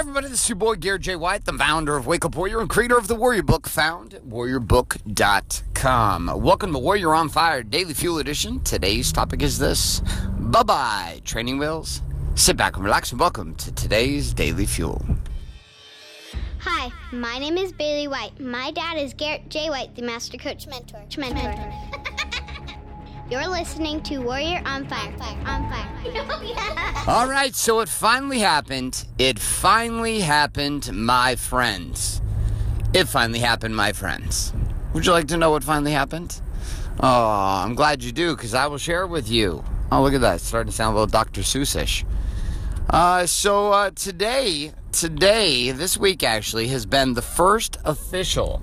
everybody, this is your boy Garrett J. White, the founder of Wake Up Warrior and creator of the Warrior Book, found at warriorbook.com. Welcome to Warrior on Fire Daily Fuel Edition. Today's topic is this Bye bye, training wheels. Sit back and relax and welcome to today's Daily Fuel. Hi, my name is Bailey White. My dad is Garrett J. White, the Master Coach Mentor. Mentor. You're listening to Warrior on Fire. On Fire. All right, so it finally happened. It finally happened, my friends. It finally happened, my friends. Would you like to know what finally happened? Oh, I'm glad you do, because I will share it with you. Oh, look at that. It's starting to sound a little Dr. Seussish. Uh, so uh, today, today, this week actually, has been the first official,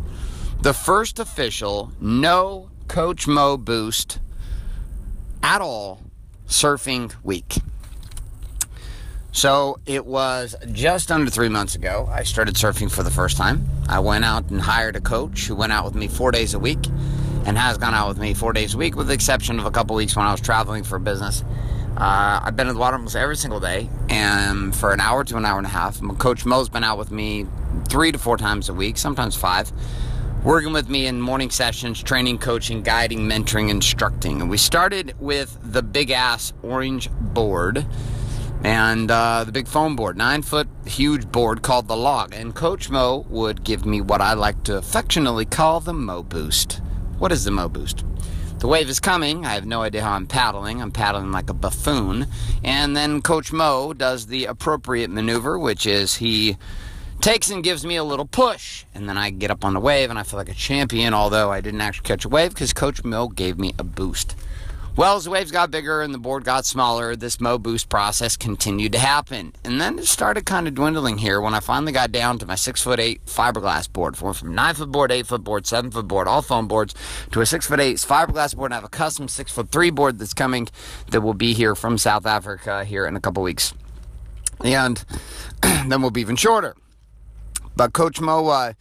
the first official no Coach Mo boost at all surfing week. So it was just under three months ago. I started surfing for the first time. I went out and hired a coach who went out with me four days a week and has gone out with me four days a week, with the exception of a couple weeks when I was traveling for business. Uh, I've been in the water almost every single day, and for an hour to an hour and a half. Coach Mo's been out with me three to four times a week, sometimes five working with me in morning sessions, training, coaching, guiding, mentoring, instructing. And we started with the big ass orange board and uh, the big foam board, nine foot huge board called the log. And Coach Mo would give me what I like to affectionately call the Mo Boost. What is the Mo Boost? The wave is coming. I have no idea how I'm paddling. I'm paddling like a buffoon. And then Coach Mo does the appropriate maneuver, which is he takes and gives me a little push. And then I get up on the wave and I feel like a champion, although I didn't actually catch a wave because Coach Mo gave me a boost. Well, as the waves got bigger and the board got smaller, this Mo boost process continued to happen. And then it started kind of dwindling here when I finally got down to my six foot eight fiberglass board. Went from nine foot board, eight foot board, seven foot board, all foam boards, to a six foot eight fiberglass board. And I have a custom six foot three board that's coming that will be here from South Africa here in a couple weeks. And then we'll be even shorter. But Coach Mo, uh,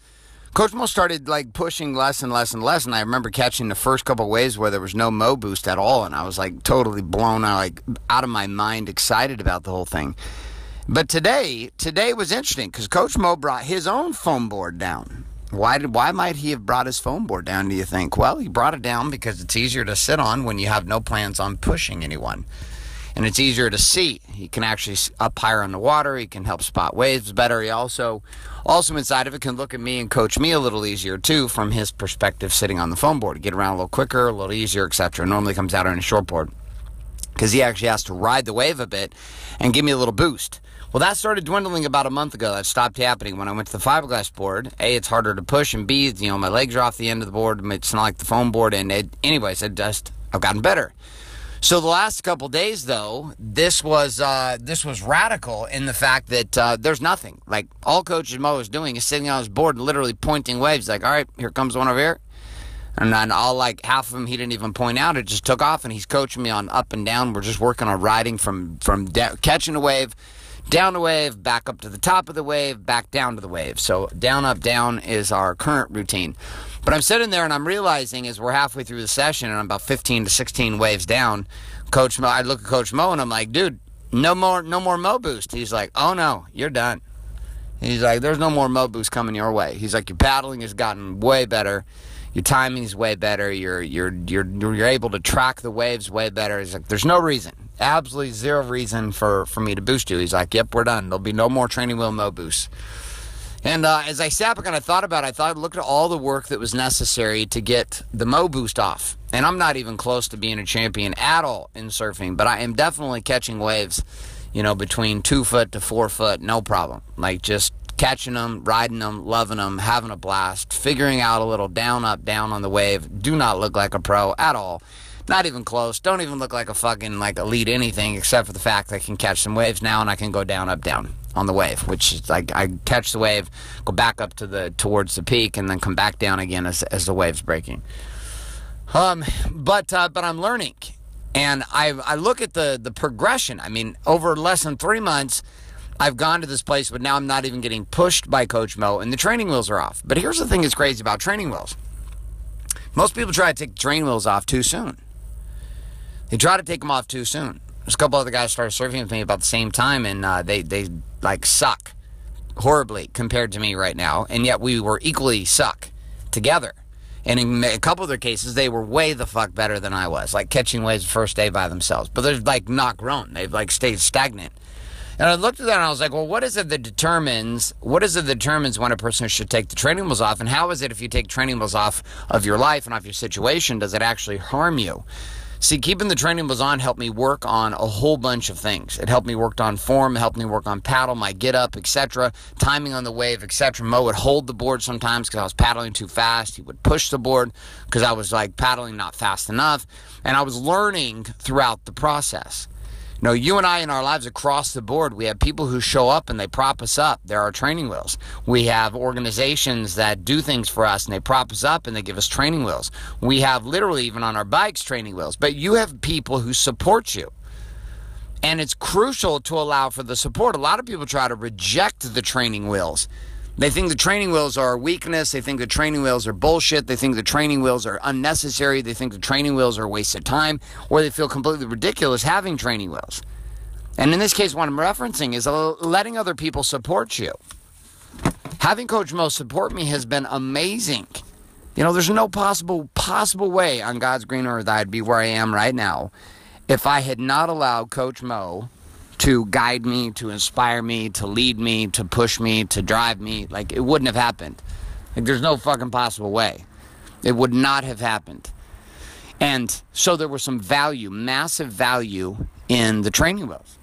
Coach Mo started like pushing less and less and less, and I remember catching the first couple waves where there was no Mo boost at all, and I was like totally blown out, like out of my mind, excited about the whole thing. But today, today was interesting because Coach Mo brought his own foam board down. Why did why might he have brought his foam board down? Do you think? Well, he brought it down because it's easier to sit on when you have no plans on pushing anyone and it's easier to see. He can actually up higher on the water. He can help spot waves better. He also, also inside of it, can look at me and coach me a little easier too, from his perspective, sitting on the foam board, get around a little quicker, a little easier, etc. Normally comes out on a short board because he actually has to ride the wave a bit and give me a little boost. Well, that started dwindling about a month ago. That stopped happening when I went to the fiberglass board. A, it's harder to push, and B, you know, my legs are off the end of the board. It's not like the foam board. And it, anyways, it just I've gotten better. So the last couple days, though, this was uh, this was radical in the fact that uh, there's nothing. Like all Coach Mo is doing is sitting on his board and literally pointing waves. Like, all right, here comes one over here, and then all like half of them he didn't even point out. It just took off, and he's coaching me on up and down. We're just working on riding from from de- catching a wave, down the wave, back up to the top of the wave, back down to the wave. So down, up, down is our current routine. But I'm sitting there and I'm realizing as we're halfway through the session and I'm about 15 to 16 waves down, Coach Mo, I look at Coach Mo and I'm like, dude, no more, no more Mo boost. He's like, oh no, you're done. He's like, there's no more Mo boost coming your way. He's like, your paddling has gotten way better. Your timing is way better. You're, you're, you're, you're able to track the waves way better. He's like, there's no reason, absolutely zero reason for, for me to boost you. He's like, yep, we're done. There'll be no more training wheel Mo boost. And uh, as I sat back and I thought about it, I thought, looked at all the work that was necessary to get the Mo boost off. And I'm not even close to being a champion at all in surfing, but I am definitely catching waves, you know, between two foot to four foot, no problem. Like just catching them, riding them, loving them, having a blast, figuring out a little down, up, down on the wave. Do not look like a pro at all. Not even close. Don't even look like a fucking like elite anything except for the fact that I can catch some waves now and I can go down, up, down on the wave, which is like I catch the wave, go back up to the towards the peak, and then come back down again as, as the wave's breaking. Um, but uh, but I'm learning, and I I look at the the progression. I mean, over less than three months, I've gone to this place, but now I'm not even getting pushed by Coach Mo, and the training wheels are off. But here's the thing: that's crazy about training wheels. Most people try to take training wheels off too soon. They try to take them off too soon. There's a couple other guys started surfing with me about the same time, and uh, they they like suck. horribly compared to me right now, and yet we were equally suck together. And in a couple of their cases, they were way the fuck better than I was, like catching waves the first day by themselves. But they're like not grown; they've like stayed stagnant. And I looked at that and I was like, well, what is it that determines what is it that determines when a person should take the training wheels off, and how is it if you take training wheels off of your life and off your situation, does it actually harm you? See, keeping the training wheels on helped me work on a whole bunch of things. It helped me work on form, it helped me work on paddle, my get up, etc., timing on the wave, etc. Mo would hold the board sometimes because I was paddling too fast. He would push the board because I was like paddling not fast enough. And I was learning throughout the process. You know, you and I in our lives across the board, we have people who show up and they prop us up. There are training wheels. We have organizations that do things for us and they prop us up and they give us training wheels. We have literally even on our bikes training wheels. But you have people who support you. And it's crucial to allow for the support. A lot of people try to reject the training wheels they think the training wheels are a weakness. They think the training wheels are bullshit. They think the training wheels are unnecessary. They think the training wheels are a waste of time, or they feel completely ridiculous having training wheels. And in this case, what I'm referencing is letting other people support you. Having Coach Mo support me has been amazing. You know, there's no possible possible way on God's green earth I'd be where I am right now if I had not allowed Coach Mo to guide me, to inspire me, to lead me, to push me, to drive me. Like it wouldn't have happened. Like there's no fucking possible way. It would not have happened. And so there was some value, massive value in the training wheels.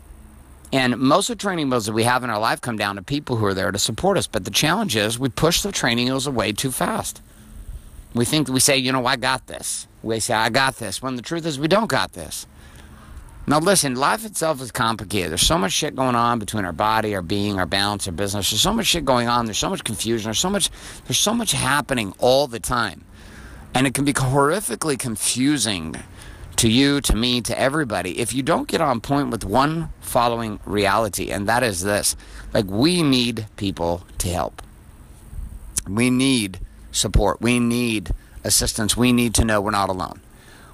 And most of the training wheels that we have in our life come down to people who are there to support us. But the challenge is we push the training wheels away too fast. We think we say, you know, I got this. We say, I got this. When the truth is, we don't got this. Now, listen, life itself is complicated. There's so much shit going on between our body, our being, our balance, our business. There's so much shit going on. There's so much confusion. There's so much, there's so much happening all the time. And it can be horrifically confusing to you, to me, to everybody if you don't get on point with one following reality, and that is this like, we need people to help. We need support. We need assistance. We need to know we're not alone.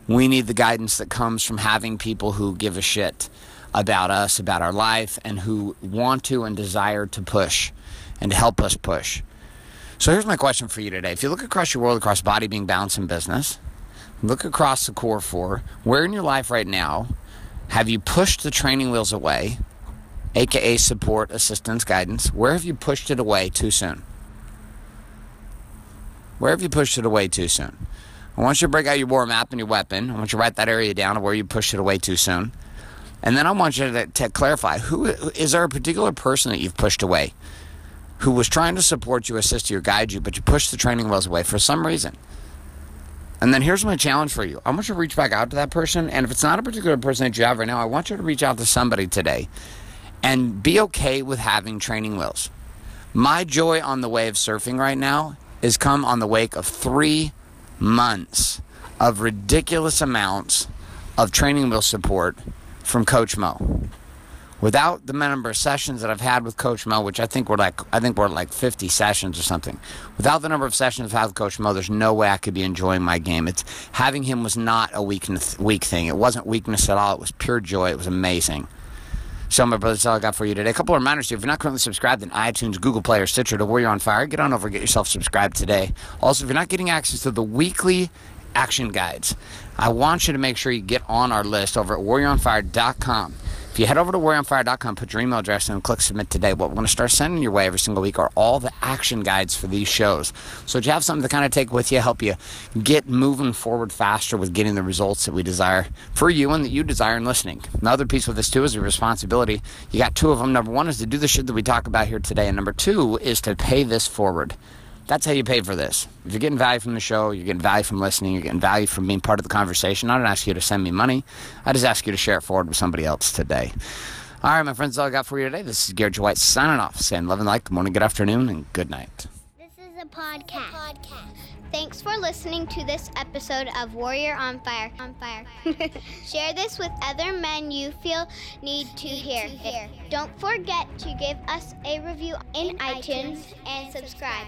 We need the guidance that comes from having people who give a shit about us, about our life, and who want to and desire to push and to help us push. So here's my question for you today. If you look across your world, across body, being, balance, and business, look across the core four, where in your life right now have you pushed the training wheels away, aka support, assistance, guidance? Where have you pushed it away too soon? Where have you pushed it away too soon? I want you to break out your war map and your weapon. I want you to write that area down of where you pushed it away too soon. And then I want you to, to clarify who is there a particular person that you've pushed away who was trying to support you, assist you, or guide you, but you pushed the training wheels away for some reason. And then here's my challenge for you. I want you to reach back out to that person. And if it's not a particular person that you have right now, I want you to reach out to somebody today and be okay with having training wheels. My joy on the of surfing right now is come on the wake of three months of ridiculous amounts of training wheel support from Coach Mo. Without the number of sessions that I've had with Coach Mo, which I think were like I think we're like 50 sessions or something. Without the number of sessions I've had with Coach Mo, there's no way I could be enjoying my game. It's having him was not a weakness weak thing. It wasn't weakness at all. It was pure joy. It was amazing. So, my brothers, that's all I got for you today. A couple of reminders you. If you're not currently subscribed in iTunes, Google Play, or Stitcher to Warrior on Fire, get on over and get yourself subscribed today. Also, if you're not getting access to the weekly action guides, I want you to make sure you get on our list over at warrioronfire.com. If you head over to warrioronfire.com, put your email address in and click submit today, what we're going to start sending your way every single week are all the action guides for these shows. So that you have something to kind of take with you, help you get moving forward faster with getting the results that we desire for you and that you desire in listening. Another piece with this too is your responsibility. You got two of them. Number one is to do the shit that we talk about here today, and number two is to pay this forward. That's how you pay for this. If you're getting value from the show, you're getting value from listening, you're getting value from being part of the conversation. I don't ask you to send me money. I just ask you to share it forward with somebody else today. All right, my friends, that's all I got for you today. This is Garrett J. White signing off, saying love and light, good morning, good afternoon, and good night. This is a podcast. Thanks for listening to this episode of Warrior on Fire. On Fire. Share this with other men you feel need to hear. Don't forget to give us a review in iTunes and subscribe.